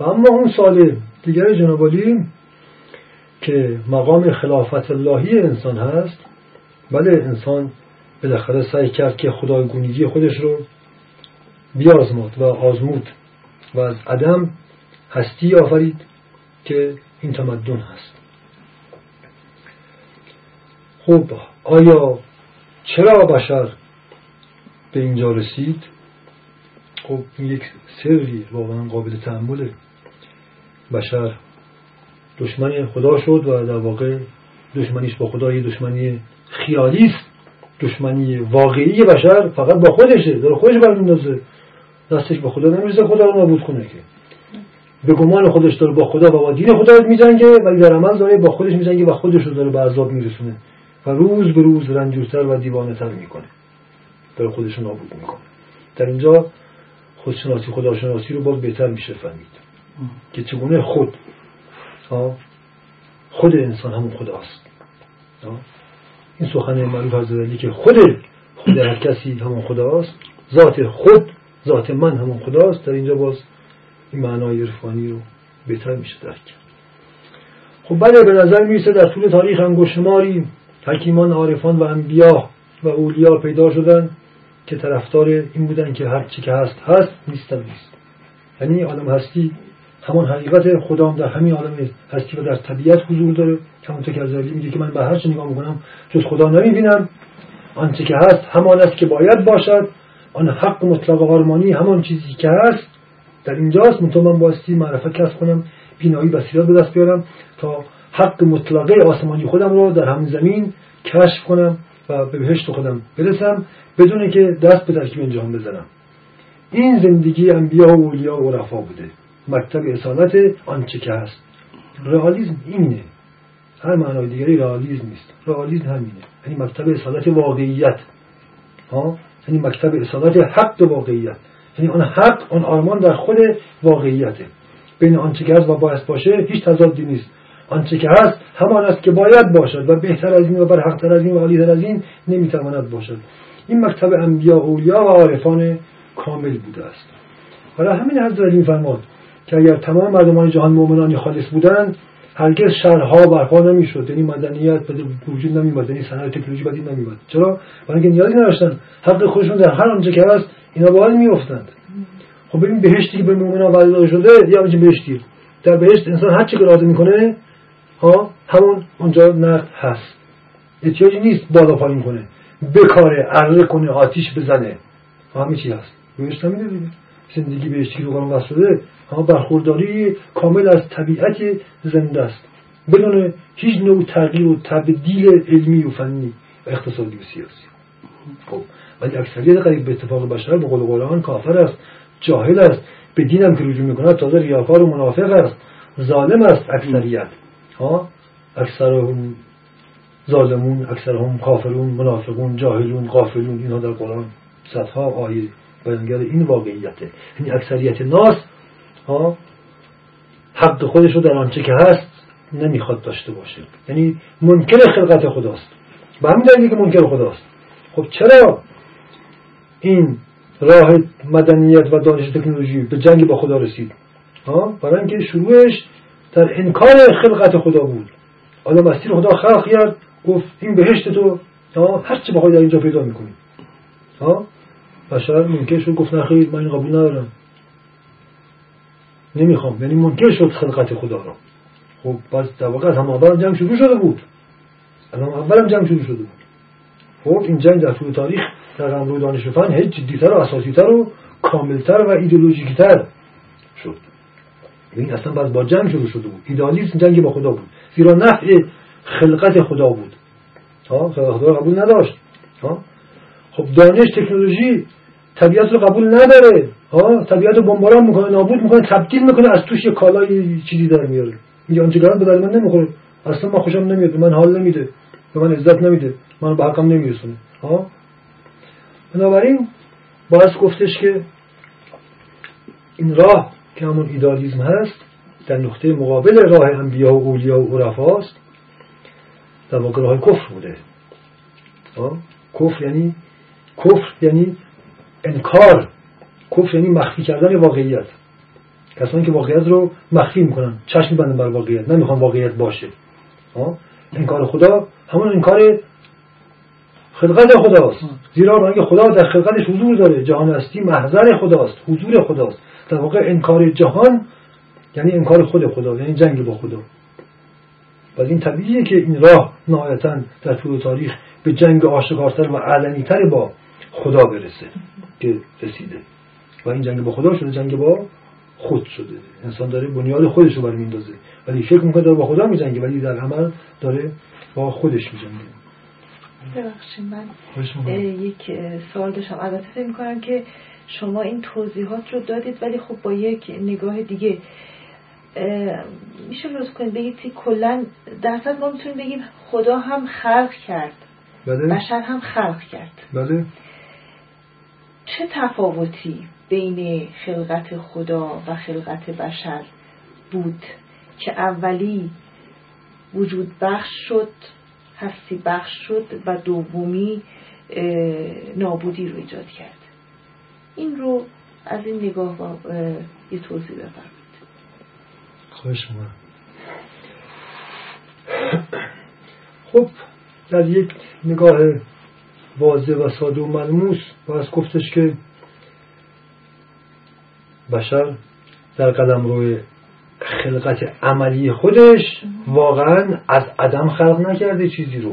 و اما اون سال دیگر جنابالی که مقام خلافت اللهی انسان هست بله انسان بالاخره سعی کرد که خدایگونگی خودش رو بیازماد و آزمود و از عدم هستی آفرید که این تمدن هست. خب آیا چرا بشر به اینجا رسید؟ خب یک سری واقعا قابل تحمله بشر. دشمن خدا شد و در واقع دشمنیش با خدا یه دشمنی خیالی است. دشمنی واقعی بشر فقط با خودشه داره خودش برمیندازه دستش با خدا نمی‌رسه خدا رو نابود کنه که. به گمان خودش داره با خدا و با دین خدا میجنگه ولی در عمل داره با خودش میجنگه و خودش رو داره به عذاب میرسونه. و روز به روز رنجورتر و دیوانه تر می‌کنه. داره خودش رو نابود می‌کنه. در اینجا خودشناسی خداشناسی رو باز بهتر میشه فهمید. که چگونه خود خود انسان همون خداست این سخن معروف از که خود خود هر کسی همون خداست ذات خود ذات من همون خداست در اینجا باز این معنای عرفانی رو بهتر میشه درک کرد خب بله به نظر می‌رسه در طول تاریخ انگشتماری حکیمان عارفان و انبیا و اولیا پیدا شدن که طرفدار این بودن که هر چی که هست هست نیست نیست یعنی عالم هستی همان حقیقت خدام در همین عالم هستی و در طبیعت حضور داره. همونطور که از میگه که من به هر چی نگاه می‌کنم جز خدا نمی‌بینم. آنچه که هست همان است که باید باشد. آن حق مطلق آرمانی همان چیزی که هست. در اینجاست. منتها من باستی معرفت کسب کنم. بینایی بصیرت به دست بیارم. تا حق مطلقه آسمانی خودم رو در همین زمین کشف کنم و به بهشت خودم برسم. بدون که دست به ترکیب انجام بزنم. این زندگی انبیا و اولیا و عرفا بوده. مکتب اصالت آنچه که هست. رئالیسم اینه. هر معنای دیگری رئالیسم نیست. رئالیسم همینه. یعنی مکتب اصالت واقعیت. ها؟ یعنی مکتب اصالت حق واقعیت. یعنی آن حق آن آرمان در خود واقعیته. بین آنچه که هست و باید باشه هیچ تضادی نیست. آنچه که هست همان است که باید باشد و بهتر از این و برحقتر از این و عالیتر از این نمی‌تواند باشد. این مکتب انبیا اولیا و عارفان کامل بوده است. حالا همین حضرت این فرماد که اگر تمام مردمان جهان مؤمنانی خالص بودند هرگز شهرها برپا نمی‌شد. یعنی مدنیت به وجود نمیومد یعنی صنعت تکنولوژی بدید نمیومد چرا؟ برای اینکه نیازی نداشتن. حق خودشون در هر آنچه که هست اینا باید میافتند خب ببین بهشتی که به مؤمنان وعده شده یا همچین بهشتی. در بهشت انسان هر چی که می‌کنه ها همون اونجا نقد هست. احتیاجی نیست بالا پایین کنه. بکاره عرضه کنه آتیش بزنه. همه چی هست. بهشت همینه دیگه زندگی بهشتی رو قرآن وصله. برخورداری کامل از طبیعت زنده است. بدون هیچ نوع تغییر و تبدیل علمی و فنی و اقتصادی و سیاسی. خب ولی اکثریت قریب به اتفاق بشر به قول قرآن کافر است جاهل است به دینم که رجوع می‌کند تازه ریاکار و منافق است. ظالم است اکثریت. ها؟ اکثرهم ظالمون اکثرهم کافرون منافقون جاهلون غافلون اینها در قرآن صدها آیه بیانگر این واقعیته. یعنی اکثریت ناس ها حق خودش رو در آنچه که هست نمی‌خواد داشته باشه. یعنی منکر خلقت خداست. به همین دلیلی که منکر خداست. خب چرا این راه مدنیت و دانش تکنولوژی به جنگ با خدا رسید؟ ها؟ برای اینکه شروعش در انکار خلقت خدا بود. آدم مستی خدا خلق کرد گفت این بهشت تو. هر چی بخوای در اینجا پیدا می‌کنی. ها؟ بشر منکر شد گفت نخیر من این قبول ندارم نمی‌خوام یعنی منکر شد خلقت خدا را خب پس در واقع هم اول جنگ شروع شده بود هم اول جنگ شروع شده بود خب این جنگ در طول تاریخ در قمرو دانش فن هیچ جدیتر و اساسیتر و کاملتر و ایدئولوژیکتر شد یعنی اصلا بعد با جنگ شروع شده بود ایدالیسم جنگ با خدا بود زیرا نفع خلقت خدا بود ها خدا قبول نداشت ها خب دانش تکنولوژی طبیعت رو قبول نداره. ها طبیعت رو بمباران می‌کنه نابود می‌کنه تبدیل می‌کنه از توش یه کالای چیزی در میاره. میگه آنچه به در من نمی‌خوره. اصلا ما خوشم نمیاد من حال نمیده به من عزت نمیده من به حقم نمیرسونه. ها بنابراین باید گفتش که این راه که همون ایدالیزم هست در نقطه مقابل راه انبیا و اولیا و عرفاست در واقع راه کفر بوده. کفر یعنی کفر یعنی انکار کفر یعنی مخفی کردن واقعیت. کسانی که واقعیت رو مخفی می‌کنن چشم بندن بر واقعیت نمی‌خوان واقعیت باشه. انکار خدا همون انکار خلقت خداست. زیرا رنگ خدا در خلقتش حضور داره جهان هستی محضر خداست حضور خداست. در واقع انکار جهان یعنی انکار خود خدا یعنی جنگ با خدا. و این طبیعیه که این راه نهایتا در طول تاریخ به جنگ آشکارتر و علنیتر با خدا برسه. که رسیده. و این جنگ با خدا شده جنگ با خود شده. انسان داره بنیاد خودش رو برمیندازه ولی فکر می‌کنه داره با خدا میجنگه ولی در عمل داره با خودش میجنگه. ببخشید من یک سوال داشتم. البته فکر می‌کنم که شما این توضیحات رو دادید ولی خب با یک نگاه دیگه. میشه روز کنید بگید که کلا درصد ما می‌تونیم بگیم خدا هم خلق کرد. بله. بشر هم خلق کرد. بله. چه تفاوتی بین خلقت خدا و خلقت بشر بود که اولی وجود بخش شد هستی بخش شد و دومی نابودی رو ایجاد کرد. این رو از این نگاه با یه توضیح بفرمایید. خواهش خب در یک نگاه واضح و ساده و ملموس. باید گفتش که بشر در قدم روی خلقت عملی خودش واقعا از عدم خلق نکرده چیزی رو.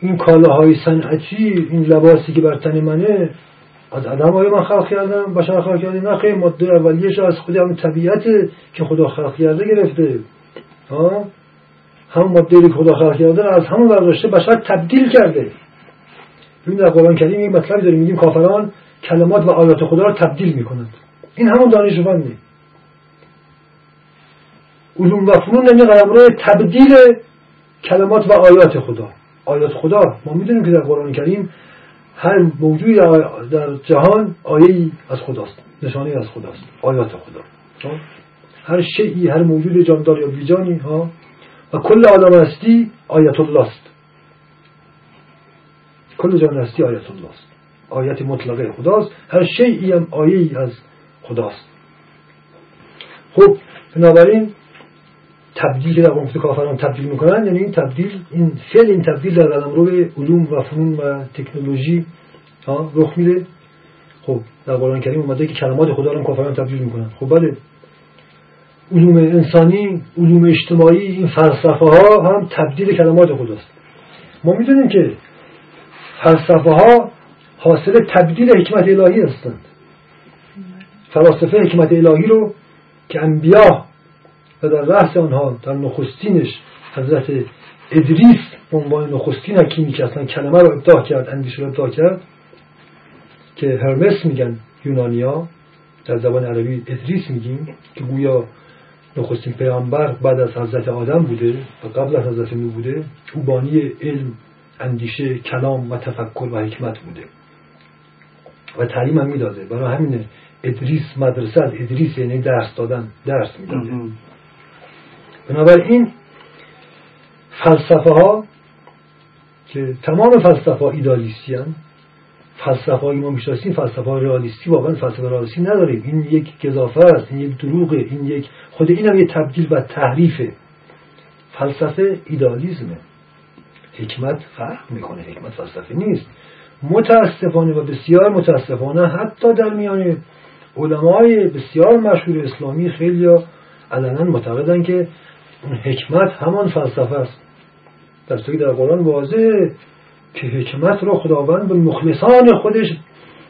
این کالاهای صنعتی این لباسی که بر تن منه از عدم های من خلق کردم؟ بشر خلق کرده نه ماده اولیش از خود همون طبیعت که خدا خلق کرده گرفته. همون ماده که خدا خلق کرده از همون برداشته بشر تبدیل کرده. ببین در قرآن کریم این مطلب داریم میگیم کافران کلمات و آیات خدا رو تبدیل می‌کنند. این همون دانشمنده علوم و فنون یعنی قلمرو تبدیل کلمات و آیات خدا. آیات خدا ما می‌دونیم که در قرآن کریم هر موجودی در جهان آیه از خداست نشانه از خداست آیات خدا. هر شیعی هر موجود جاندار یا بیجانی ها؟ و کل آدم هستی آیت الله است. کل جان هستی آیت الله است. آیت مطلقه خداست. هر شیعی هم آیه از خداست. خب بنابراین تبدیل که در گفته کافران تبدیل می‌کنن. یعنی این تبدیل این فعل این تبدیل در قلم رو به علوم و فنون و تکنولوژی رخ میده. خب در قرآن کریم اومده که کلمات خدا رو کافران تبدیل می‌کنن. خب بله. علوم انسانی علوم اجتماعی این فلسفه ها هم تبدیل کلمات خداست. ما می‌دونیم که فلسفه ها حاصل تبدیل حکمت الهی هستند. فلاسفه حکمت الهی رو که انبیا و در رأس آنها در نخستینش حضرت ادریس به عنوان نخستین حکیمی که اصلا کلمه رو ابداع کرد اندیشه رو ابداع کرد که هرمس میگن یونانیا در زبان عربی ادریس میگیم که گویا نخستین پیامبر بعد از حضرت آدم بوده و قبل از حضرت نو بوده او بانی علم اندیشه کلام و تفکر و حکمت بوده. و تعلیم هم می‌داده. برای همینه ادریس مدرسه ادریس یعنی درس دادن درس می‌داده. بنابراین فلسفه ها که تمام فلسفه ها ایدالیستی هم فلسفه های ما می‌شناسیم فلسفه های رئالیستی واقعا فلسفه رئالیستی نداریم. این یک گذافه است این یک دروغه این یک خود این هم یک تبدیل و تحریفه. فلسفه ایدالیزمه حکمت فرق می‌کنه. حکمت فلسفه نیست. متاسفانه و بسیار متاسفانه حتی در میان علمای بسیار مشهور اسلامی خیلی علنا معتقدن که حکمت همان فلسفه است. در که در قرآن واضحه که حکمت رو خداوند به مخلصان خودش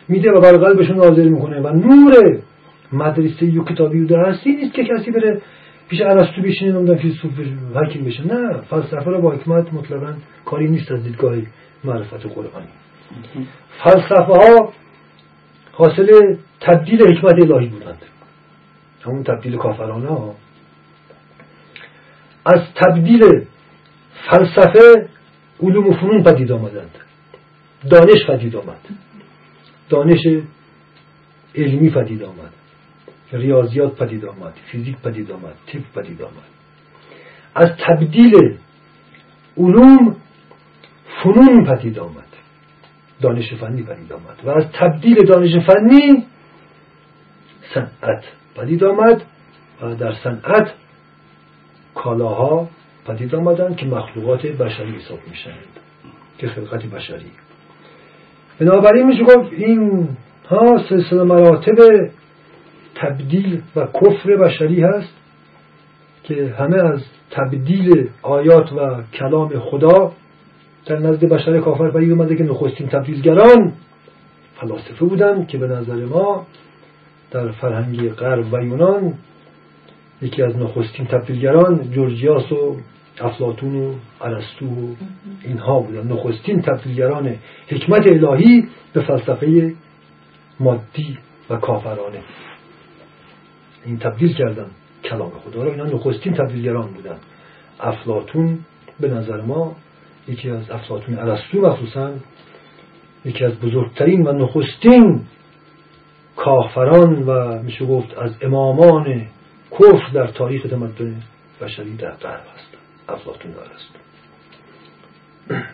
میده و بر قلبشون نازل می‌کنه. و نور مدرسه و کتابی و درستی نیست که کسی بره پیش ارسطو بشینه نمی‌دونم فیلسوف حکیم نه فلسفه رو با حکمت مطلقا کاری نیست از دیدگاه معرفت قرآنی. فلسفه ها حاصل تبدیل حکمت الهی بودند. همون تبدیل کافرانه ها. از تبدیل فلسفه علوم و فنون پدید آمدند. دانش پدید آمد. دانش علمی پدید آمد. ریاضیات پدید آمد فیزیک پدید آمد تیپ پدید آمد. از تبدیل علوم فنون پدید آمد دانش فنی پدید آمد. و از تبدیل دانش فنی صنعت پدید آمد و در صنعت کالاها پدید آمدن که مخلوقات بشری حساب میشند که خلقت بشری. بنابراین میشه گفت این ها سلسله مراتب تبدیل و کفر بشری هست که همه از تبدیل آیات و کلام خدا در نزد بشر کافر پدید اومده که نخستین تبدیلگران فلاسفه بودن که به نظر ما در فرهنگ غرب و یونان یکی از نخستین تبدیلگران جورجیاس و افلاتون و ارسطو و اینها بودن. نخستین تبدیلگران حکمت الهی به فلسفه مادی و کافرانه. این تبدیل کردن کلام خدا را. اینا نخستین تبدیلگران بودن. افلاتون به نظر ما یکی از افلاتون ارسطو مخصوصا یکی از بزرگترین و نخستین کافران و میشه گفت از امامان کفر در تاریخ تمدن بشری در غرب هستند. افلاطون است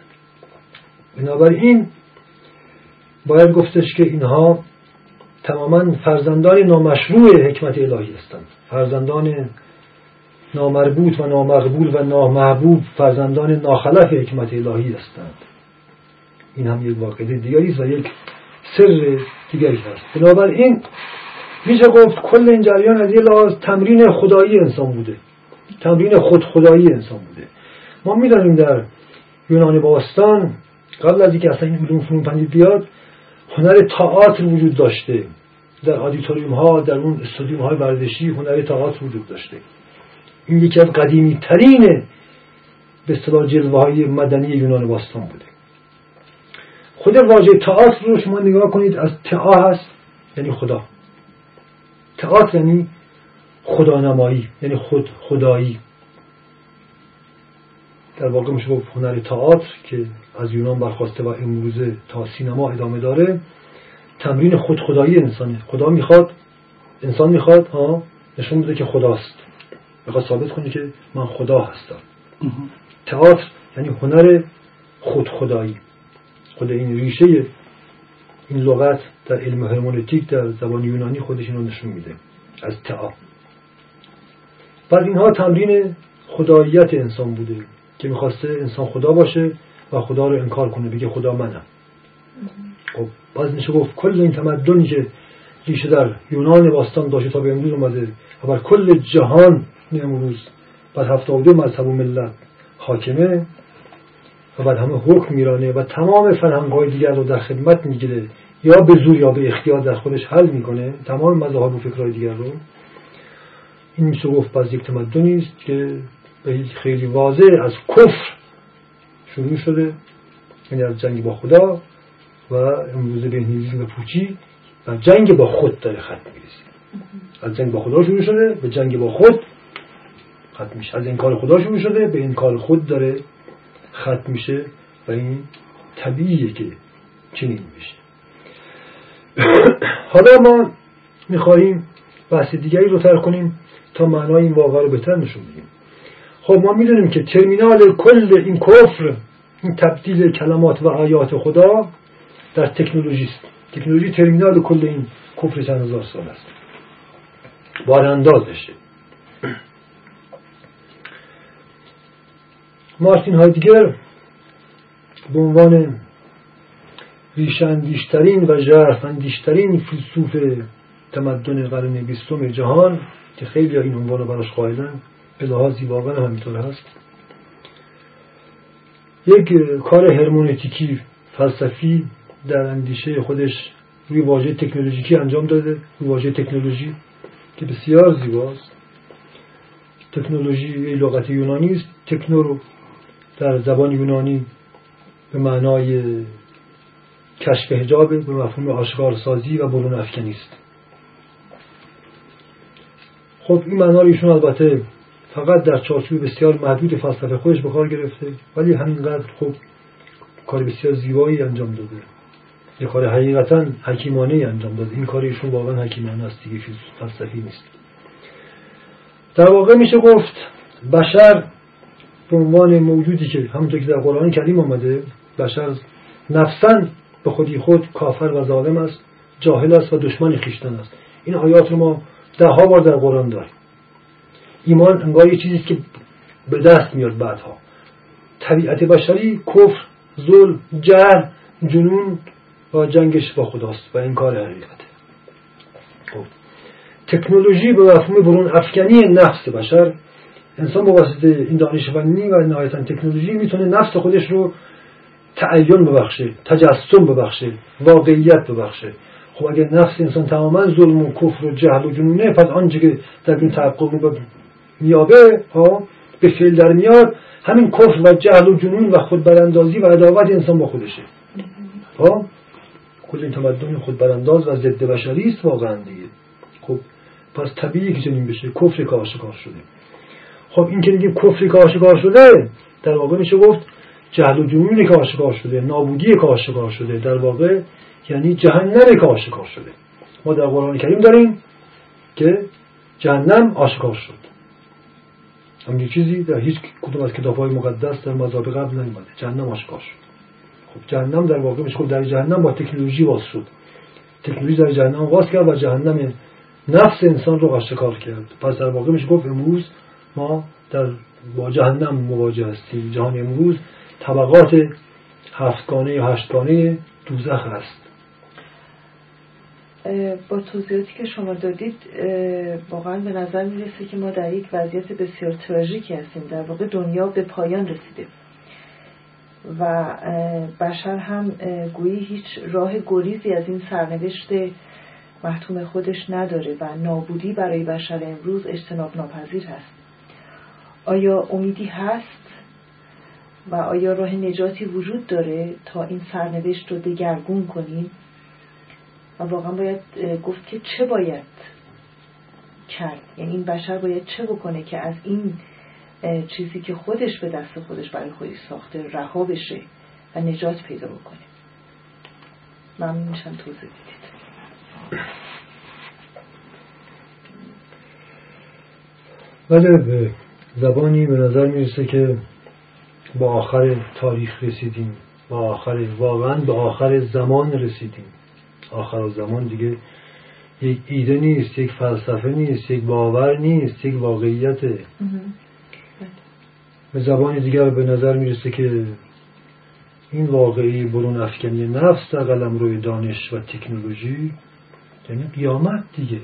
بنابراین باید گفتش که اینها تماما فرزندان نامشروع حکمت الهی هستند. فرزندان نامربوط و نامقبول و نامحبوب فرزندان ناخلف حکمت الهی هستند. این هم یک واقعه دیگری و یک سر دیگری هست بنابراین میشه گفت کل این جریان از یه لحاظ تمرین خدایی انسان بوده. تمرین خود خدایی انسان بوده. ما می‌دانیم در یونان باستان قبل از اینکه اصلا این علوم فنون پندید بیاد هنر تئاتر وجود داشته. در آدیتوریوم ها در اون استودیوم های ورزشی هنر تئاتر وجود داشته. این یکی از قدیمی ترین به اصطلاح جلوه های مدنی یونان باستان بوده. خود واژه تئاتر رو شما نگاه کنید از تئا هست یعنی خدا. تئاتر یعنی خدانمایی یعنی خود خدایی. در واقع میشه گفت هنر تئاتر که از یونان برخواسته و امروزه تا سینما ادامه داره. تمرین خود خدایی انسانه. خدا می‌خواد انسان می‌خواد ها نشون بده که خداست. می‌خواد ثابت کنه که من خدا هستم. تئاتر یعنی هنر خود خدایی خود این ریشه این لغت در علم هرمونتیک در زبان یونانی خودش اینو نشون میده. از تعا بعد اینها تمرین خداییت انسان بوده. که می‌خواسته انسان خدا باشه و خدا رو انکار کنه بگه خدا منم. خب باز میشه گفت کل این تمدنی که ریشه در یونان باستان داشته تا به امروز اومده و بر کل جهان امروز بر هفتاد مذهب و ملت حاکمه و بعد همه حکم میرانه و تمام فرهنگ دیگر رو در خدمت می‌گیره. یا به زور یا به اختیار در خودش حل می‌کنه. تمام مذاهب و فکرهای دیگر رو. این میشه گفت باز یک تمدنی است که خیلی واضح از کفر شروع شده یعنی از جنگ با خدا و امروزه به و پوچی و جنگ با خود داره ختم می‌رسه از جنگ با خدا شروع شده به جنگ با خود ختم میشه. از کار خدا شروع شده به این کار خود داره ختم میشه و این طبیعیه که چنین میشه. حالا ما می‌خواهیم بحث دیگری رو تر کنیم تا معنای این واقعه رو بهتر نشون بدیم. خب ما می‌دونیم که ترمینال کل این کفر این تبدیل کلمات و آیات خدا در تکنولوژی است. تکنولوژی ترمینال کل این کفر چند هزار سال است. بار اندازشه مارتین هایدگر به عنوان ریشاندیشترین و ژرفاندیشترین فیلسوف تمدن قرن بیستم جهان که خیلی این عنوان رو براش قائلن به لحاظی واقعا همینطور هست. یک کار هرمونتیکی فلسفی در اندیشه خودش روی واژه تکنولوژیکی انجام داده روی واژه تکنولوژی که بسیار زیباست. تکنولوژی لغت یونانی است. تکنو در زبان یونانی به معنای کشف هجاب به مفهوم آشکار سازی و برون افکنی است. خب این معنا رو ایشون البته فقط در چارچوب بسیار محدود فلسفه خودش به گرفته ولی همینقدر خب کار بسیار زیبایی انجام داده. یه کار حقیقتا حکیمانه انجام داده. این کار ایشون واقعا حکیمانه است دیگه فلسفی نیست. در واقع میشه گفت بشر به عنوان موجودی که همونطور که در قرآن کریم آمده بشر نفسا به خودی خود کافر و ظالم است جاهل است و دشمن خیشتن است. این آیات رو ما ده ها بار در قرآن داریم. ایمان انگار یه چیزی که به دست میاد بعدها. طبیعت بشری کفر ظلم جهل جنون و جنگش با خداست و این کار حقیقته. خب. تکنولوژی به مفهوم برون افکنی نفس بشر. انسان با واسطه این دانش فنی و نهایتا تکنولوژی می‌تونه نفس خودش رو تعین ببخشه تجسم ببخشه واقعیت ببخشه. خب اگر نفس انسان تماما ظلم و کفر و جهل و جنونه پس آنچه که در این تحقق میابه ها به فعل در میاد. همین کفر و جهل و جنون و خود براندازی و عداوت انسان با خودشه. ها کل این تمدن خود برانداز و ضد بشری است واقعا دیگه. خب پس طبیعی که چنین بشه کفر که شده. خب این که میگیم کفری که شده در واقع میشه گفت جهل و جنونی که آشکار شده نابودی که آشکار شده. در واقع یعنی جهنم که آشکار شده. ما در قرآن کریم داریم که جهنم آشکار شد. همین چیزی در هیچ کدوم از کتاب های مقدس در مذاب قبل نیومده. جهنم آشکار شد. خب جهنم در واقع میشه. در جهنم با تکنولوژی واس شد. تکنولوژی در جهنم واس کرد و جهنم نفس انسان رو آشکار کرد. پس در واقع میشه گفت امروز ما در با جهنم مواجه هستیم. جهان امروز طبقات هفتگانه یا هشتگانه دوزخ است با توضیحاتی که شما دادید واقعا به نظر می‌رسه که ما در یک وضعیت بسیار تراژیکی هستیم. در واقع دنیا به پایان رسیده. و بشر هم گویی هیچ راه گریزی از این سرنوشت محتوم خودش نداره و نابودی برای بشر امروز اجتناب ناپذیر هست. آیا امیدی هست و آیا راه نجاتی وجود داره تا این سرنوشت رو دگرگون کنیم؟ و واقعا باید گفت که چه باید کرد؟ یعنی این بشر باید چه بکنه که از این چیزی که خودش به دست خودش برای خودش ساخته رها بشه و نجات پیدا بکنه؟ ممنون میشم توضیح بدید. بله به زبانی به نظر می‌رسه که با آخر تاریخ رسیدیم. با آخر واقعا به آخر زمان رسیدیم. آخر زمان دیگه یک ایده نیست یک فلسفه نیست یک باور نیست یک واقعیته به زبان دیگر به نظر می‌رسه که این واقعی برون افکنی نفس در قلم روی دانش و تکنولوژی یعنی قیامت دیگه.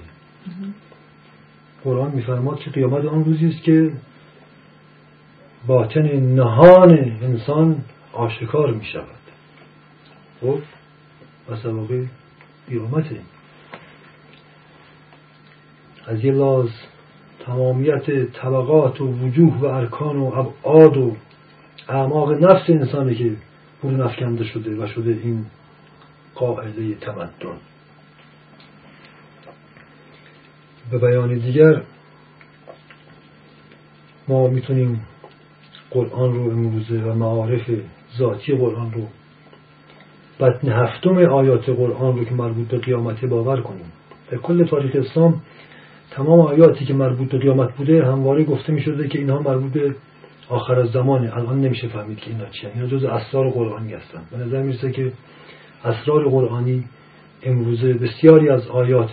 قرآن میفرماد که قیامت آن روزی است که باطن نهان انسان آشکار می شود خب و قیامته از یه لاز تمامیت طبقات و وجوه و ارکان و ابعاد و اعماق نفس انسانی که برون افکنده شده و شده این قاعده تمدن. به بیان دیگر ما می‌تونیم قرآن رو امروزه و معارف ذاتی قرآن رو بطن هفتم آیات قرآن رو که مربوط به قیامت باور کنیم. در کل تاریخ اسلام تمام آیاتی که مربوط به قیامت بوده همواره گفته می شده که اینها مربوط به آخر از زمانه. الان نمیشه فهمید که اینا چیه. اینا جز اسرار قرآنی هستن. به نظر می‌رسه که اسرار قرآنی امروزه بسیاری از آیات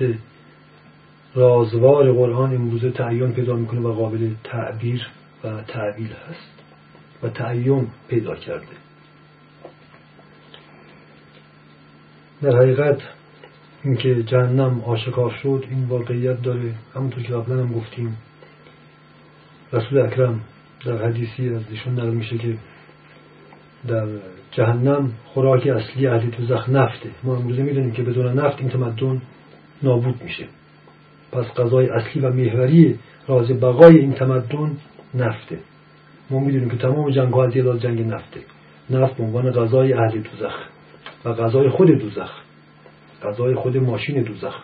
رازوار قرآن امروزه تعیین پیدا می‌کنه و قابل تعبیر و تعبیل هست و تعین پیدا کرده. در حقیقت اینکه جهنم آشکار شد این واقعیت داره. همونطور که قبلا هم گفتیم رسول اکرم در حدیثی از ایشون نقل میشه که در جهنم خوراک اصلی اهل دوزخ نفته. ما امروزه می‌دونیم که بدون نفت این تمدن نابود میشه. پس غذای اصلی و محوری راز بقای این تمدن نفته. ما می‌دونیم که تمام جنگ ها از جنگ نفته. نفت به عنوان غذای اهل دوزخ. و غذای خود دوزخ. غذای خود ماشین دوزخ.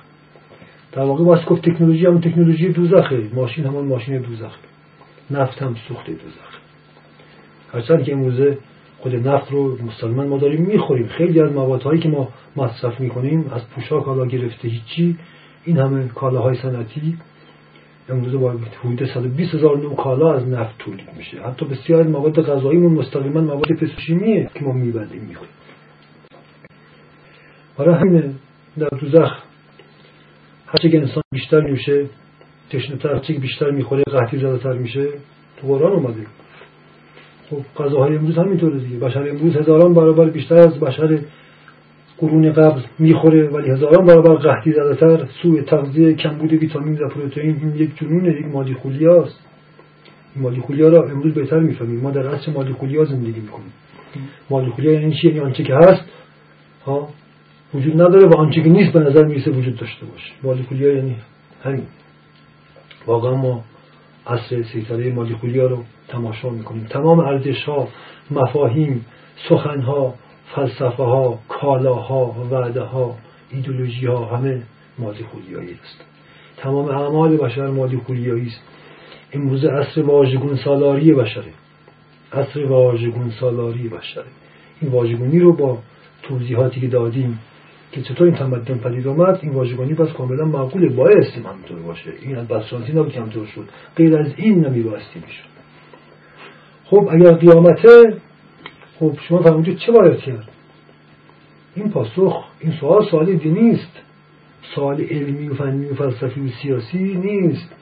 در واقع باید گفت تکنولوژی هم تکنولوژی دوزخه. ماشین همان ماشین دوزخ. نفت هم سوخت دوزخ. هرچند که امروزه خود نفت رو مسلمان ما داریم می‌خوریم. خیلی از موادهایی که ما مصرف می‌کنیم از پوشاک حالا گرفته هیچی این همه کالاهای صنعتی امروزه با حدود 120 هزار نوع کالا از نفت تولید میشه. حتی بسیار مواد غذاییمون مستقیما مواد پتروشیمیه که ما میبندیم می‌کنیم برای همین در دوزخ هرچه که انسان بیشتر نوشه تشنه که بیشتر می‌خوره قحطی زده میشه تو قرآن اومده. خب غذاهای امروز همینطوره دیگه. بشر امروز هزاران برابر بیشتر از بشر قرون قبل می‌خوره ولی هزاران برابر قحطی زده تر سوء تغذیه کمبود ویتامین و پروتئین این یک جنونه یک مالی خولیاست. این مالی خولیا را امروز بهتر می‌فهمیم. ما در عصر مالی خولیا زندگی می‌کنیم. مالی خولیا یعنی چی؟ یعنی آنچه که هست. ها؟ وجود نداره و آنچه که نیست به نظر می‌رسه وجود داشته باشه. مالی خولیا یعنی همین. واقعا ما عصر سیطره مالی خولیا رو تماشا می‌کنیم. تمام ارزش ها مفاهیم سخن ها فلسفه ها کالاها وعده ها ایدولوژی ها همه مالی خولیایی است. تمام اعمال بشر مالی خولیایی است. امروز عصر واژگون سالاری بشره. عصر واژگون سالاری بشره. این واژگونی رو با توضیحاتی که دادیم که چطور این تمدن پدید آمد این واژگانی پس کاملا معقول باعث همینطور باشه. این از بسانتی نبود که همطور شد. غیر از این نمیباستی می‌شد. خب اگر قیامته خب شما فرمودید چه باید کرد؟ این پاسخ این سوال سوالی دینی است سوال علمی و فنی و فلسفی و سیاسی نیست.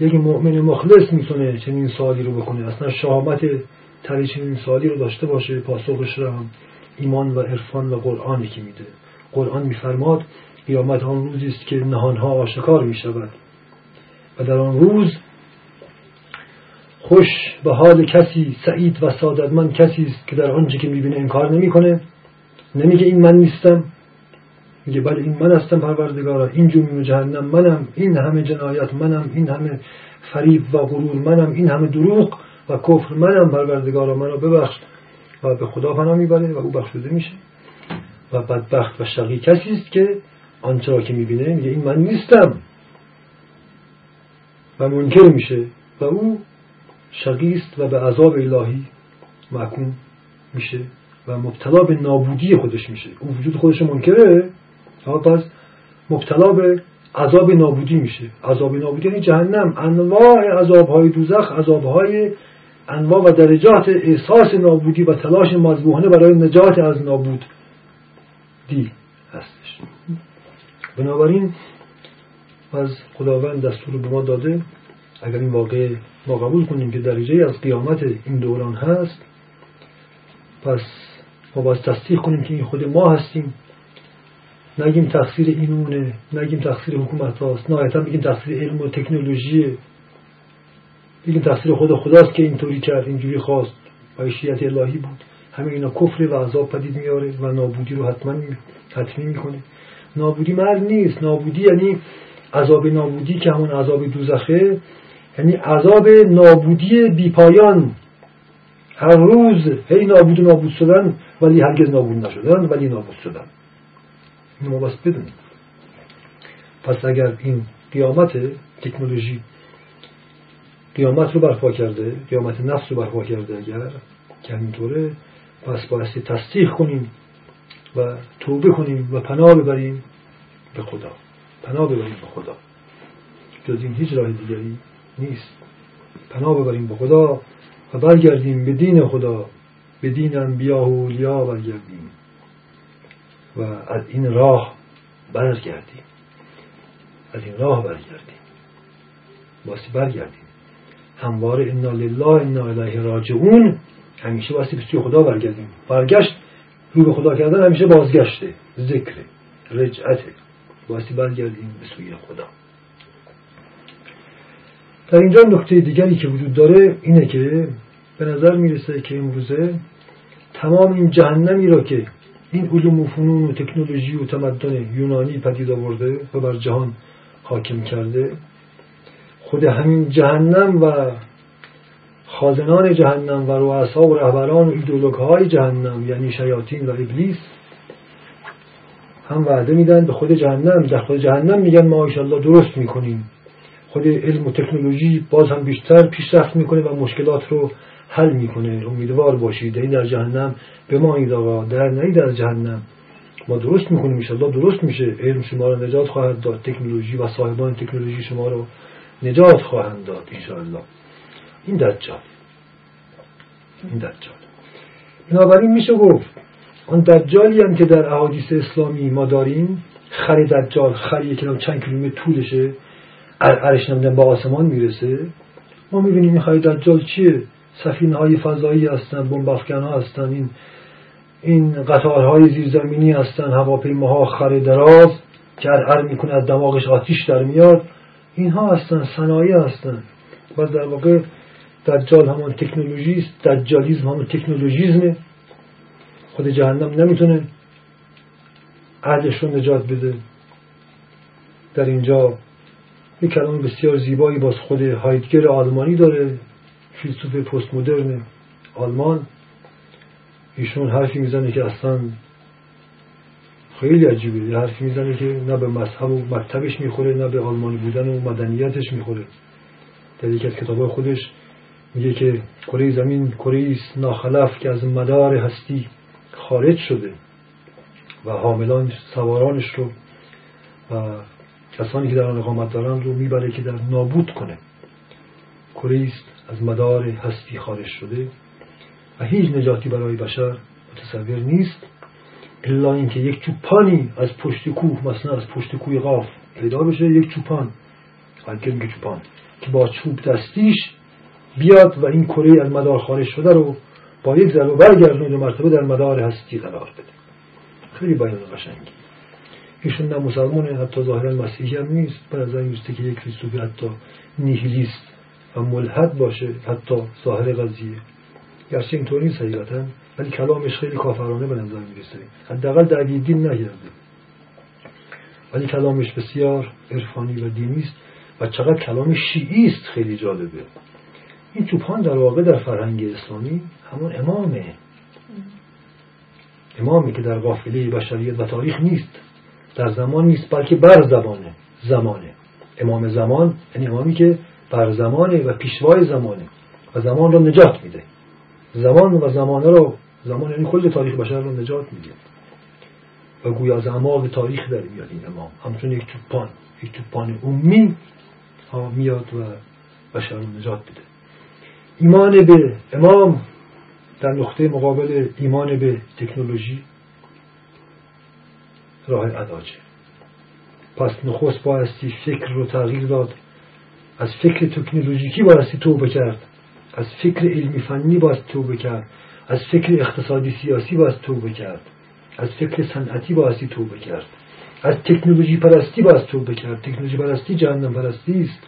یک مؤمن مخلص می‌تونه چنین سوالی رو بکنه اصلا شهامت تری چنین سوالی رو داشته باشه پاسخش رو هم ایمان و عرفان و قرآنی که میده. قرآن میفرماد قیامت آن روزی است که نهانها آشکار می‌شود. و در آن روز خوش به حال کسی سعید و سعادتمند کسی است که در آنچه که می‌بینه انکار نمی‌کنه. نمیگه این من نیستم. میگه بله این من هستم پروردگارا. این جمعی جهنم منم. این همه جنایت منم. این همه فریب و غرور منم. این همه دروغ و کفر منم پروردگارا. منو ببخش. و به خدا پناه می‌بره و او بخشوده میشه. و بدبخت و شقی. کسی است که آنچه را که می‌بینه میگه این من نیستم. و منکر میشه. و او شقی است و به عذاب الهی محکوم میشه و مبتلا به نابودی خودش میشه. او وجود خودش منکره پس مبتلا به عذاب نابودی میشه. عذاب نابودی یعنی جهنم. انواع عذاب های دوزخ عذاب های انواع و درجات احساس نابودی و تلاش مذبوحانه برای نجات از نابود. دی هستش. بنابراین از خداوند دستور به ما داده اگر این واقع ما قبول کنیم که درجه از قیامت این دوران هست پس ما باید تصدیق کنیم که این خود ما هستیم. نگیم تقصیر اینونه نگیم تقصیر حکومت هاست نهایتا بگیم تقصیر علم و تکنولوژی. بگیم تقصیر خود خداست که اینطوری کرد اینجوری خواست و شیعت الهی بود. همه اینا کفر و عذاب پدید میاره و نابودی رو حتما حتمی می‌کنه. نابودی مرد نیست. نابودی یعنی عذاب نابودی که همون عذاب دوزخه یعنی عذاب نابودی بیپایان هر روز هی نابود و نابود شدن ولی هرگز نابود نشدن ولی نابود شدن. اینو ما بس بدونیم. پس اگر این قیامت تکنولوژی قیامت رو برپا کرده قیامت نفس رو برپا کرده اگر که همینطوره پس بایستی تصدیق کنیم و توبه کنیم و پناه ببریم به خدا. پناه ببریم به خدا. جز این هیچ راه دیگری نیست. پناه ببریم به خدا و برگردیم به دین خدا. به دین انبیا و اولیا برگردیم. و از این راه برگردیم. از این راه برگردیم. باسی برگردیم. هموار انا لله انا الیه راجعون. همیشه باسی به سوی خدا برگردیم. برگشت رو به خدا کردن همیشه بازگشته. ذکر رجعته باسی برگردیم به سوی خدا. در اینجا نکته دیگری که وجود داره اینه که به نظر می‌رسه که امروزه تمام این جهنمی را که این علوم و فنون و تکنولوژی و تمدن یونانی پدید آورده و بر جهان حاکم کرده خود همین جهنم و خازنان جهنم و رؤسا و رهبران و ایدولوگ های جهنم یعنی شیاطین و ابلیس هم وعده میدن به خود جهنم. در خود جهنم میگن ما الله درست می‌کنیم. خود علم و تکنولوژی باز هم بیشتر پیشرفت می‌کنه و مشکلات رو حل می‌کنه. امیدوار باشید. این در جهنم به ما این آقا. در نهید در جهنم. ما درست می‌کنیم انشاءالله. درست میشه. علم شما رو نجات خواهد داد. تکنولوژی و صاحبان تکنولوژی شما رو نجات خواهند داد انشاءالله. این دجال این دجال. بنابراین میشه گفت آن دجالی هم که در احادیث اسلامی ما داریم خری دجال خری که چند کیلومتر طولشه عرش نمیدن با آسمان می‌رسه. ما می‌بینیم این خری دجال چیه؟ سفینه های فضایی هستن بمب ها هستن این این قطارهای زیرزمینی هستن هواپیماها خر دراز که ار می‌کنه از دماغش آتیش در میاد. اینها هستن صنایع هستن. و در واقع دجال همون تکنولوژی است. دجالیزم همون تکنولوژیزمه. خود جهنم نمی‌تونه عهدش رو نجات بده. در اینجا یک کلام بسیار زیبایی باز خود هایدگر آلمانی داره. فیلسوف پست مدرن آلمان. ایشون حرفی می‌زنه که اصلا خیلی عجیبه. یه حرفی می‌زنه که نه به مذهب و مکتبش می‌خوره نه به آلمانی بودن و مدنیتش می‌خوره. در یکی از کتابهای خودش میگه که کره زمین کره است ناخلف که از مدار هستی خارج شده و حاملان سوارانش رو و کسانی که در آن اقامت دارن رو می‌بره که در نابود کنه. کره است از مدار هستی خارج شده و هیچ نجاتی برای بشر متصور نیست الا اینکه یک چوپانی از پشت کوه مثلا از پشت کوه قاف پیدا بشه یک چوپان. میگه چوپان که با چوب دستیش بیاد و این کره از مدار خارج شده رو با یک ضربه برگردونه مرتبه در مدار هستی قرار بده. خیلی بیان قشنگی ایشون نه مسلمانه حتی ظاهرا مسیحی هم نیست. به نظر میسته که یک فیلسوفی حتی نیهیلیست و ملحد باشه حتی ظاهر قضیه. گرچه اینطور نیست حقیقتا ولی کلامش خیلی کافرانه به نظر می‌رسه. حداقل در دین نگرده. ولی کلامش بسیار عرفانی و دینی است و چقدر کلام شیعی است خیلی جالبه. این توپان در واقع در فرهنگ اسلامی همون امامه. امامی که در قافله بشریت و تاریخ نیست. در زمان نیست بلکه بر زبانه. زمانه. امام زمان یعنی امامی که بر زمانه و پیشوای زمانه و زمان رو نجات میده. زمان و زمانه رو زمان یعنی کل تاریخ بشر رو نجات میده. و گویا از اعماق تاریخ در میاد این امام. همچون یک توپان. یک توپان امی ها میاد و بشر رو نجات بده ایمان به امام در نقطه مقابل ایمان به تکنولوژی راه علاجه. پس نخست بایستی فکر رو تغییر داد. از فکر تکنولوژیکی بایستی توبه کرد. از فکر علمی فنی باید توبه کرد. از فکر اقتصادی سیاسی باید توبه کرد. از فکر صنعتی بایستی توبه کرد. از تکنولوژی پرستی باید توبه کرد. تکنولوژی پرستی جهنم پرستی است.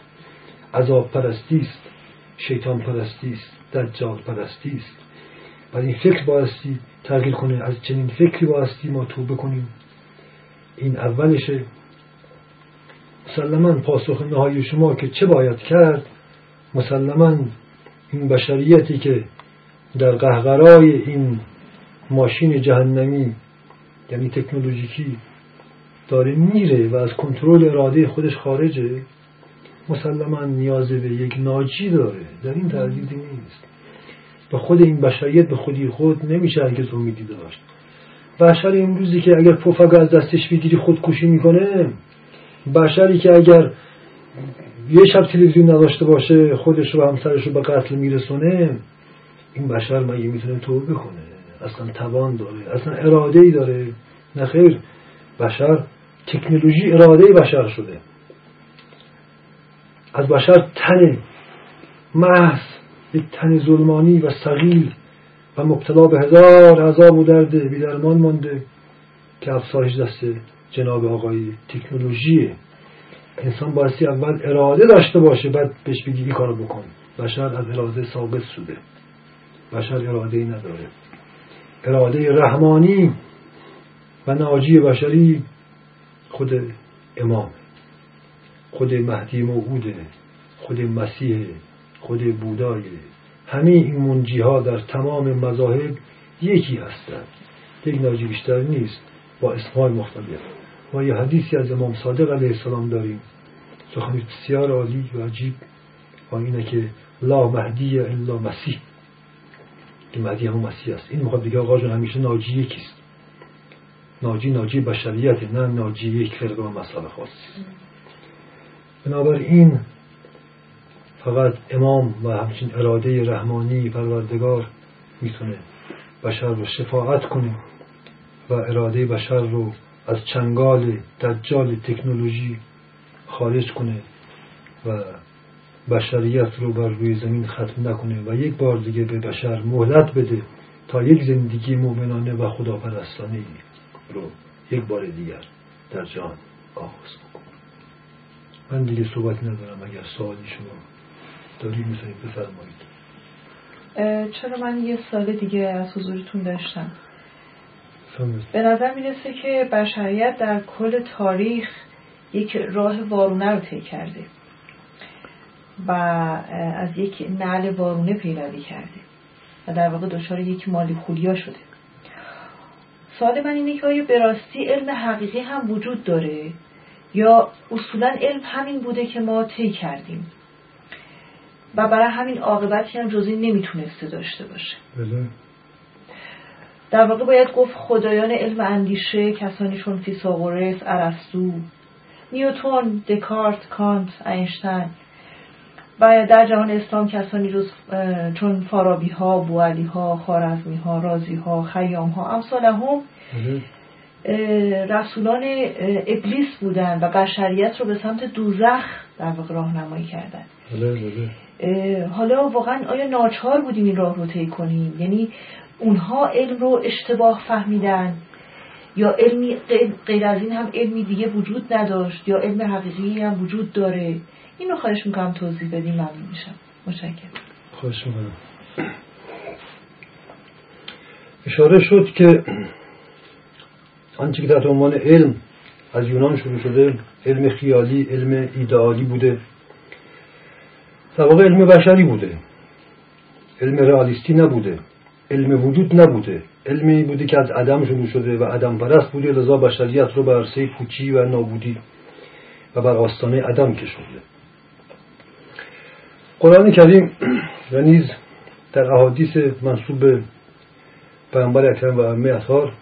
عذاب پرستی است. شیطان پرستی است دجال پرستی است. و این فکر بایستی تغییر کنه از چنین فکری بایستی ما توبه کنیم. این اولشه. مسلما پاسخ نهایی شما که چه باید کرد؟ مسلما این بشریتی که در قهقرای این ماشین جهنمی یعنی تکنولوژیکی داره میره و از کنترل اراده خودش خارجه. مسلما نیاز به یک ناجی داره. در این تردیدی نیست. به خود این بشریت به خودی خود نمیشه هرگز امیدی داشت. بشر امروزی که اگر پفک از دستش بگیری خودکشی می‌کنه بشری که اگر یه شب تلویزیون نداشته باشه خودش رو همسرش رو به قتل میرسونه این بشر مگه می‌تونه توبه کنه اصلا توان داره. اصلا اراده ای داره نخیر بشر تکنولوژی اراده بشر شده. از بشر تن محض یک تن ظلمانی و صغیر و مبتلا به هزار عذاب و درد بیدرمان مانده که افسارش دست جناب آقای تکنولوژیه انسان بایستی اول اراده داشته باشه بعد بهش بگی این کارو بکن. بشر از اراده ثابت شده. بشر اراده نداره. اراده رحمانی و ناجی بشری خود امام خود مهدی موعوده خود مسیح خود بودای. همه این منجی ها در تمام مذاهب یکی هستند. یک ناجی بیشتر نیست با اسمهای مختلف. ما یه حدیثی از امام صادق علیه السلام داریم. سخنی بسیار عالی و عجیب. و اینه که لا مهدی الا مسیح. که مهدی هم مسیح است. این می‌خواد بگه آقا همیشه ناجی یکیست ناجی ناجی بشریت نه ناجی یک فرقه و مسئله خاصی. بنابراین فقط امام و همچین اراده رحمانی پروردگار می‌تونه بشر رو شفاعت کنه و اراده بشر رو از چنگال دجال تکنولوژی خارج کنه و بشریت رو بر روی زمین ختم نکنه و یک بار دیگه به بشر مهلت بده تا یک زندگی مؤمنانه و خداپرستانه رو یک بار دیگر در جهان آغاز بکنه. من دیگه صحبت ندارم اگر سوالی شما دارید می‌تونید بفرمایید. چرا من یه سال دیگه از حضورتون داشتم؟ به نظر می‌رسه که بشریت در کل تاریخ یک راه وارونه رو طی کرده و از یک نعل وارونه پیروی کرده و در واقع دچار یک مالی خولیا شده. سوال من اینه که آیا به راستی علم حقیقی هم وجود داره؟ یا اصولا علم همین بوده که ما طی کردیم. و برای همین عاقبتی هم جزی نمی‌تونسته داشته باشه. بله. در واقع باید گفت خدایان علم اندیشه کسانی چون فیساغورس، ارسطو نیوتون، دکارت، کانت، اینشتین و در جهان اسلام کسانی جز چون فارابی ها، بوالی ها، خارزمی ها، رازی ها، خیام ها امثال هم رسولان ابلیس بودن و بشریت رو به سمت دوزخ در واقع راهنمایی کردن. بله، بله. حالا واقعا آیا ناچار بودیم این راه رو طی کنیم یعنی اونها علم رو اشتباه فهمیدن یا علمی غیر از این هم علمی دیگه وجود نداشت یا علم حقیقی هم وجود داره؟ این رو خواهش می‌کنم توضیح بدیم ممنون میشم. متشکرم. خواهش می‌کنم. اشاره شد که آنچه که در عنوان علم از یونان شروع شده علم خیالی علم ایدئالی بوده. در علم بشری بوده. علم رئالیستی نبوده. علم وجود نبوده. علمی بوده که از عدم شروع شده و عدم پرست بوده لذا بشریت رو بر عرصه پوچی و نابودی و بر آستانه عدم کشونده. قرآن کریم و نیز در احادیث منصوب به پیامبر اکرم و ائمه اطهار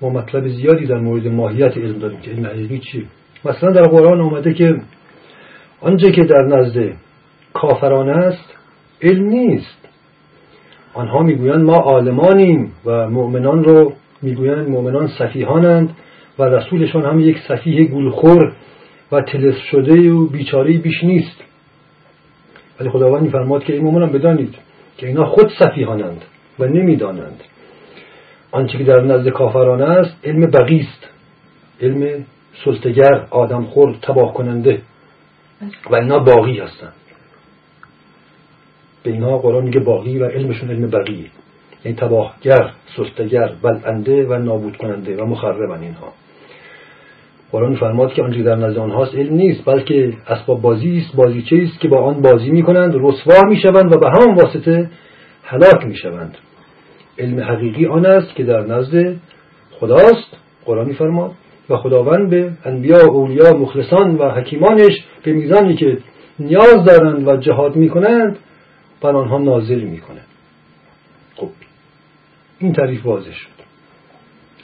ما مطلب زیادی در مورد ماهیت علم داریم که علم حقیقی چیه مثلا در قرآن آمده که آنچه که در نزد کافران است علم نیست. آنها می‌گویند ما عالمانیم و مؤمنان رو می‌گویند مؤمنان صفیحانند و رسولشان هم یک صفیح گولخور و تلس شده و بیچاره بیش نیست. ولی خداوند میفرماد که این مؤمنان بدانید که اینا خود صفیحانند و نمی‌دانند. آنچه که در نزد کافران است علم بقی است. علم سلطگر آدمخور تباه کننده و اینا باقی هستند. به اینا قرآن میگه باقی و علمشون علم بقیه. یعنی تباهگر سستگر بلنده و نابود کننده و مخربن اینها. قرآن فرماد که آنچه در نزد آنهاست علم نیست بلکه اسباب بازی است. بازیچه است که با آن بازی می‌کنند؟ رسوا می‌شوند و به همان واسطه هلاک می‌شوند. علم حقیقی آن است که در نزد خداست قرآن فرماد و خداوند به انبیا و اولیا مخلصان و حکیمانش به میزانی که نیاز دارند و جهاد می‌کنند بر آنها نازل می‌کنه خب این تعریف واضح شد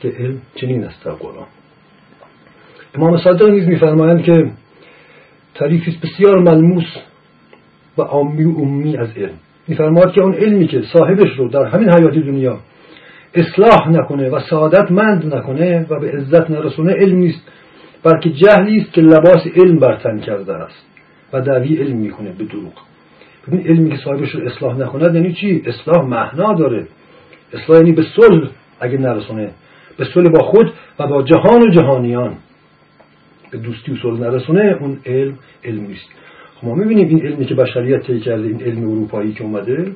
که علم چنین است در قرآن. امام صادق نیز میفرمایند که تعریفی بسیار ملموس و عامی و عمومی از علم. میفرماید که اون علمی که صاحبش رو در همین حیات دنیا اصلاح نکنه و سعادت مند نکنه و به عزت نرسونه علم نیست بلکه جهلی است که لباس علم برتن کرده است و دعوی علم می‌کنه به دروغ. ببین علمی که صاحبش رو اصلاح نکند یعنی چی؟ اصلاح معنا داره. اصلاح یعنی به صلح اگه نرسونه به صلح با خود و با جهان و جهانیان. به دوستی و صلح نرسونه اون علم علم نیست. ما می‌بینیم این علمی که بشریت طی کرده این علم اروپایی که اومده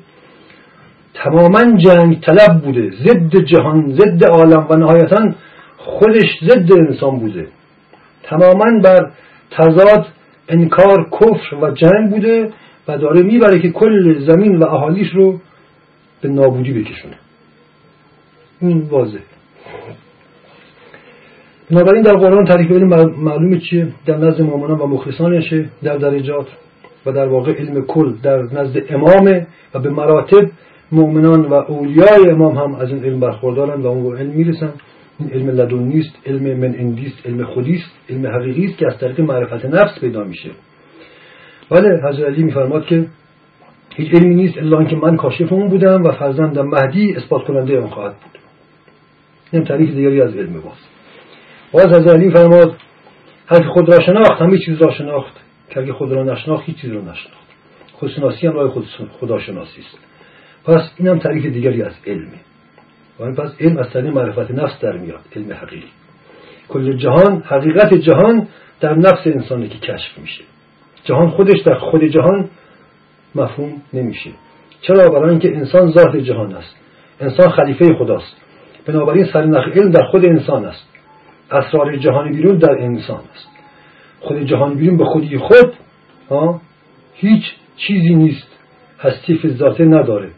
تماما جنگ طلب بوده. ضد جهان ضد عالم و نهایتا خودش ضد انسان بوده. تماما بر تضاد انکار کفر و جنگ بوده و داره می‌بره که کل زمین و اهالیش رو به نابودی بکشونه. این واضح بنابراین در قرآن تعریف علم معلومه چیه؟ در نزد مؤمنان و مخلصانشه در درجات و در واقع علم کل در نزد امامه و به مراتب مؤمنان و اولیای امام هم از این علم برخوردارند و اون علم می‌رسن. این علم لدن نیست علم من اندیست علم خودیست علم حقیقی که از طریق معرفت نفس پیدا میشه. بله حضرت علی میفرماد که هیچ علمی نیست الا که من کاشف اون بودم و فرزندم مهدی اثبات کننده اون خواهد بود. این تعریف دیگری از علم باز. باز از علی فرماد هر خود را شناخت همه چیز را شناخت که خود را نشناخت هیچ چیز را نشناخت. خودشناسی هم راه خود خداشناسی است. پس این هم تعریف دیگری از علمه و پس علم از طریق معرفت نفس در میاد علم حقیقی. کل جهان حقیقت جهان در نفس انسانی که کشف میشه. جهان خودش در خود جهان مفهوم نمیشه. چرا؟ برای اینکه انسان ذات جهان است. انسان خلیفه خداست. بنابراین سرنخ علم در خود انسان است. اسرار جهانی بیرون در انسان است. خود جهانی بیرون به خودی خود هیچ چیزی نیست. هستی فضاته نداره.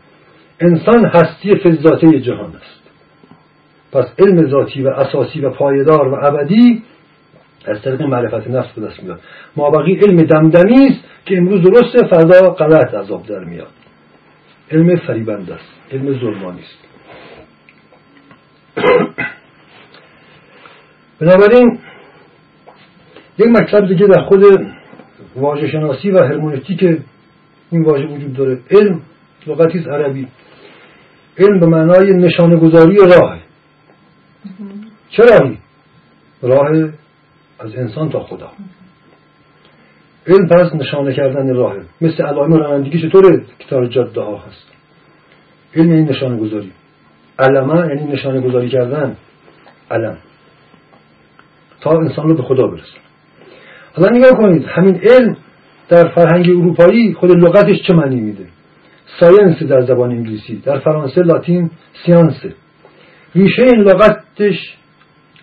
انسان هستی فضاته جهان است. پس علم ذاتی و اساسی و پایدار و ابدی از طریق معرفت نفس به دست میاد. مابقی علم دمدمی است که امروز درسته فردا غلط عذاب در میاد. علم فریبند است. علم ظلمانی است. بنابراین یک مطلب دیگه در خود واژه شناسی و هرمونتیک این واژه وجود داره. علم لغتی عربی. علم به معنای نشانه گذاری راه. چه راهی؟ راه از انسان تا خدا. علم پس نشانه کردن راهه مثل علائم رانندگی چطوره؟ کتاب جاده ها هست. علم این نشانه گذاری علمه یعنی نشانه گذاری کردن. علم. انسان رو به خدا برسون حالا نگاه کنید همین علم در فرهنگ اروپایی خود لغتش چه معنی میده؟ ساینس در زبان انگلیسی در فرانسه لاتین سیانس ریشه این لغتش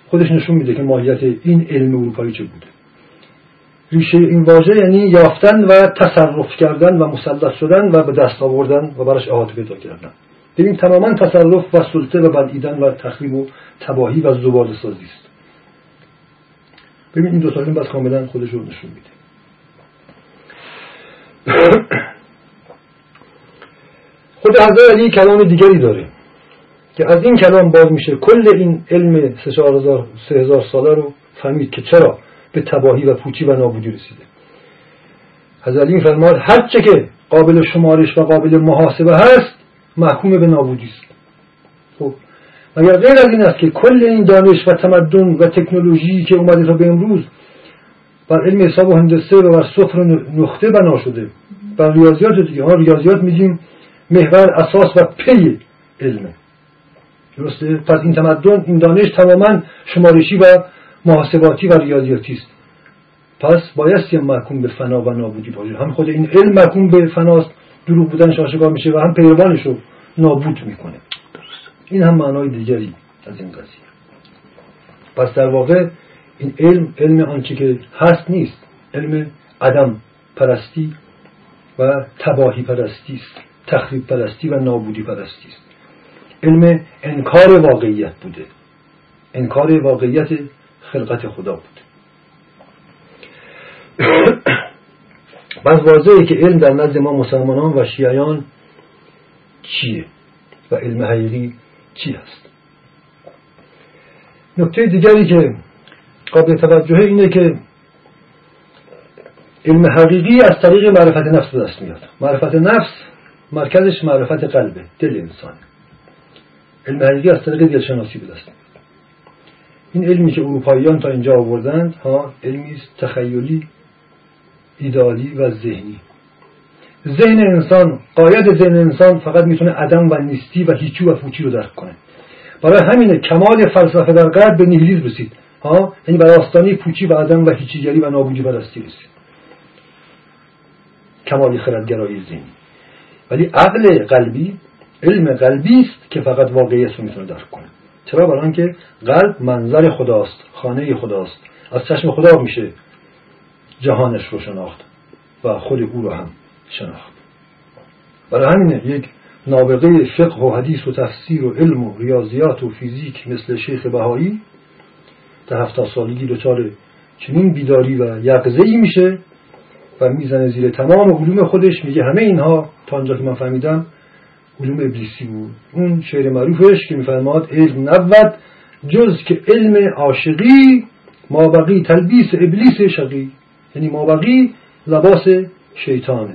خودش نشون میده که ماهیت این علم اروپایی چه بوده. ریشه این واژه یعنی یافتن و تصرف کردن و مسلط شدن و به دست آوردن و براش احاطه پیدا کردن. ببین تماما تصرف و سلطه و بلعیدن و تخریب و تباهی و زباله سازی است. ببین این دو تا بس کاملا خودش رو نشون میده. خود حضرت علی کلام دیگری داره که از این کلام باز میشه کل این علم سه هزار ساله رو فهمید که چرا به تباهی و پوچی و نابودی رسیده. حضرت علی فرماد هرچه که قابل شمارش و قابل محاسبه هست محکوم به نابودی است. مگر غیر از این است که کل این دانش و تمدن و تکنولوژی که اومده تا به امروز بر علم حساب و هندسه و بر صفر نقطه بنا شده. بر ریاضیات دیگه. ها ریاضیات میگیم محور اساس و پی علمه. درسته؟ پس این تمدن این دانش تماما شمارشی و محاسباتی و ریاضیاتی است. پس بایستی محکوم به فنا و نابودی باشه. هم خود این علم محکوم به فناست دروغ بودنش آشکار میشه و هم پیروانش رو نابود می‌کنه. این هم معنای دیگری از این قضیه. پس در واقع این علم علم آنچه که هست نیست علم عدم پرستی و تباهی پرستی است تخریب پرستی و نابودی پرستی است. علم انکار واقعیت بوده. انکار واقعیت خلقت خدا بود. بس واضحه که علم در نزد ما مسلمانان و شیعیان چیه؟ و علم حقیقی چی هست نکته دیگری که قابل توجهه اینه که علم حقیقی از طریق معرفت نفس دست میاد. معرفت نفس مرکزش معرفت قلبه دل انسان. علم حقیقی از طریق دلشناسی به دست میاد. این علمی که اروپاییان تا اینجا آوردند ها علمی تخیلی ایدالی و ذهنی. ذهن انسان قاید ذهن انسان فقط می‌تونه عدم و نیستی و هیچی و فوچی رو درک کنه. برای همینه کمال فلسفه در غرب به نیهیلیسم رسید. ها؟ یعنی بر آستانه پوچی و عدم و هیچیگری و نابودی پرستی رسید. کمال خردگرایی ذهنی. ولی عقل قلبی علم قلبی است که فقط واقعیت رو می‌تونه درک کنه. چرا؟ برای اینکه قلب منظر خداست خانه خداست. از چشم خدا میشه جهانش رو شناخت و خود او رو هم شناخت. برای همینه یک نابغه فقه و حدیث و تفسیر و علم و ریاضیات و فیزیک مثل شیخ بهایی در هفته سالگی دچار چنین بیداری و یقزهی میشه و می‌زنه زیر تمام علوم خودش. میگه همه اینها تا آنجا که من فهمیدم علوم ابلیسی بود. اون شعر معروفش که میفرماد علم نبود جز که علم عاشقی مابقی تلبیس ابلیس شقی. یعنی مابقی لباس شیطانه.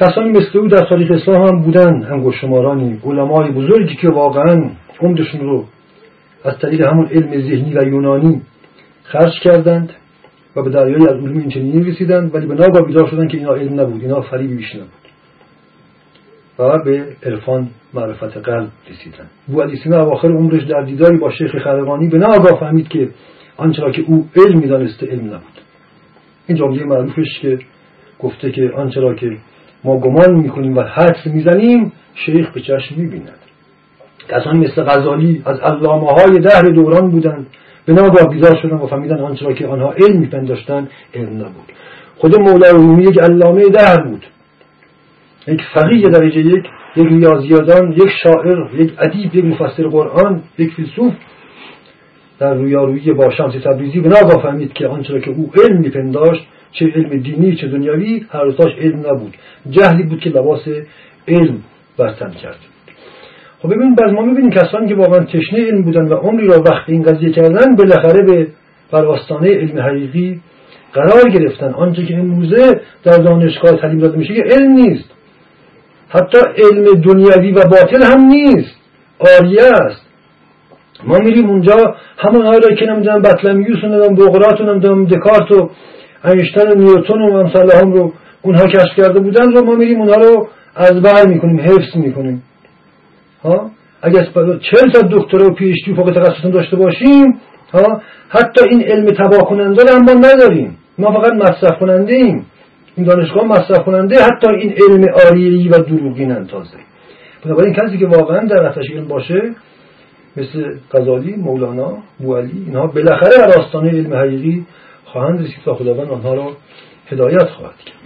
کسانی مثل او در تاریخ اسلام هم بودن انگوش شمارانی علمای بزرگی که واقعا عمدشون رو از طریق همون علم ذهنی و یونانی خرج کردند و به دریایی از علوم اینچنینی رسیدند ولی به ناگاه بیدار شدند که اینا علم نبود اینا فریبی بیش نبود. و به عرفان معرفت قلب رسیدند. بو علی سینا اواخر عمرش در دیداری با شیخ خرقانی به ناگاه فهمید که آنچه را که او علم می‌دانسته علم نبود. این جمله معروفش که گفته که آنچه را که ما گمان می‌کنیم و حدس می‌زنیم شیخ به چشم می‌بیند. کسانی مثل غزالی از علامه های دهر دوران بودند. ناگاه بیدار شدن و فهمیدن آنچه را که آنها علم میپنداشتن علم نبود. خود مولا رومی یک علامه دهر بود. یک فقیه درجه یک یک ریاضیادان یک شاعر یک ادیب یک مفسر قرآن یک فیلسوف. در رویارویی با شمس تبریزی ناگاه فهمید که آنچه که او علم میپنداشت چه علم دینی چه دنیوی هر روزاش علم نبود. جهلی بود که لباس علم برتن کرد. خب ببینید بعد ما می‌بینیم کسانی که واقعا تشنه علم بودن و عمری را وقت این قضیه کردن بالاخره به بر علم حقیقی قرار گرفتن. آنچه که امروزه در دانشگاه تعلیم داده میشه که علم نیست. حتی علم دنیوی و باطل هم نیست. آریه است. ما میریم اونجا همون را که نمی‌دونم بطلمیوس و نمی‌دونم بغرات و نمی‌دونم دکارت و اینشتن و نیوتون و امثال هم رو اونها کشف کرده بودن رو ما میریم اونها رو از بر می‌کنیم حفظ می‌کنیم. ها؟ اگر چهل تا دکترا و پی فوق تخصص داشته باشیم ها؟ حتی این علم تباه کننده رو هم ما نداریم. ما فقط مصرف کننده ایم این دانشگاه مصرف کننده حتی این علم آریایی و دروغین تازه. بنابراین کسی که واقعا در آتش علم باشه مثل غزالی مولانا بوالی اینها بالاخره در آستانه علم حقیقی خواهند رسید تا خداوند آنها را هدایت خواهد کرد.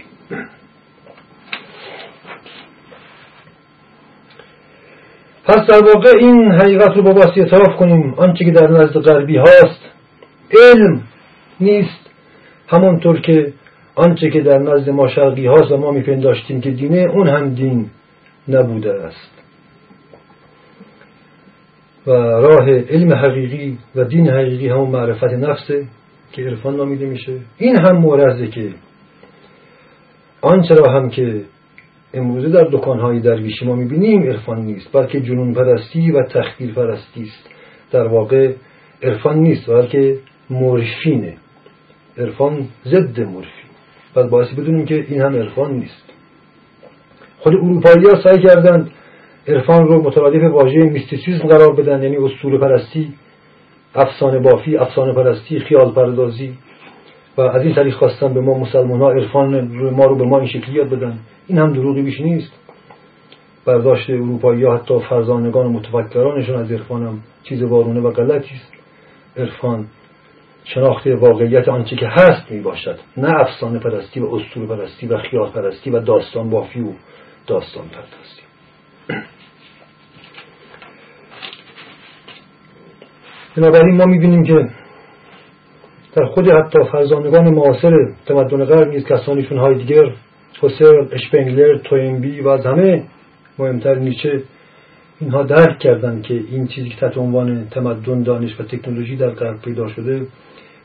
پس در واقع این حقیقت رو با باسی اعتراف کنیم. آنچه که در نزد غربی هاست علم نیست. همانطور که آنچه که در نزد ما شرقی هاست و ما میپنداشتیم که دینه اون هم دین نبوده است. و راه علم حقیقی و دین حقیقی همون معرفت نفسه. که عرفان نامیده میشه. این هم مورزه که آنچه را هم که امروزه در دکانهای درویشی ما می‌بینیم عرفان نیست بلکه جنون پرستی و تخدیر پرستی است. در واقع عرفان نیست بلکه مورفینه. عرفان ضد مورفین. پس باعثی بدونیم که این هم عرفان نیست. خود اروپایی ها سعی کردند عرفان رو مترادف واژه میستیسیزم قرار بدن یعنی اصول پرستی افسانه بافی افسانه پرستی خیال پردازی. و از این طریق خواستن به ما مسلمان ها عرفان ما رو به ما این شکلی یاد بدن. این هم دروغی بیش نیست. برداشت اروپایی ها حتی فرزانگان و متفکرانشون از عرفان هم چیز وارونه و غلطی است. عرفان شناخت واقعیت آنچه که هست می باشد. نه افسانه پرستی و اسطوره پرستی و خیال پرستی و داستان بافی و داستان پردازی. بنابراین ما می‌بینیم که در خود حتی فرزانگان معاصر تمدن غرب نیز کسانیشون هایدگر فوسر اشپنگلر توینبی و از همه مهمتر نیچه اینها درک کردند که این چیزی که تحت عنوان تمدن دانش و تکنولوژی در غرب پیدا شده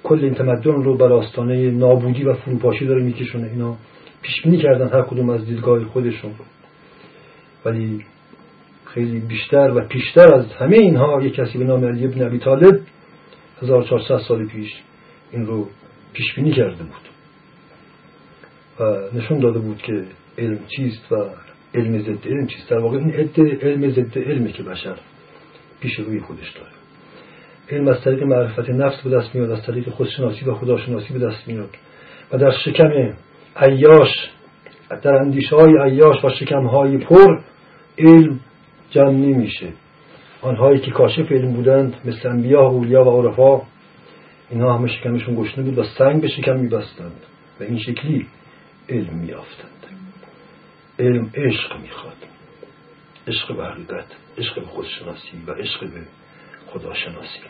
کل این تمدن رو بر آستانه نابودی و فروپاشی داره میکشونه. اینا پیش بینی کردن هر کدوم از دیدگاه خودشون ولی خیلی بیشتر و پیشتر از همه اینها یک کسی به نام علی ابن ابی طالب 1400 سال پیش این رو پیش بینی کرده بود. و نشون داده بود که علم چیست و علم ضد علم چیست. در واقع این علم ضد علمی که بشر پیش روی خودش داره. علم از طریق معرفت نفس به دست میاد از طریق خودشناسی و خداشناسی به دست میاد. و در شکم عیاش در اندیشه های عیاش و شکم های پر علم جمع نمیشه. آنهایی که کاشف علم بودند مثل انبیا و اولیا و عرفا اینها همه شکمشون گشنه بود و سنگ به شکم میبستند و این شکلی علم میافتند علم عشق می‌خواد. عشق به حقیقت عشق به خودشناسی و عشق به خداشناسی.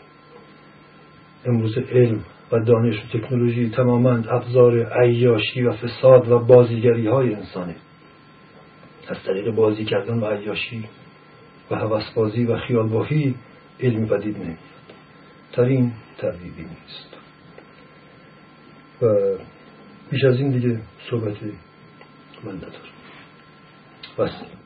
امروز علم و دانش و تکنولوژی تماما ابزار عیاشی و فساد و بازیگری های انسانه. از طریق بازی کردن و عیاشی و حوسبازی و خیالبافی علمی پدید نمیاد ترین تردیدی نیست. و بیش از این دیگه صحبت من ندارم. بس.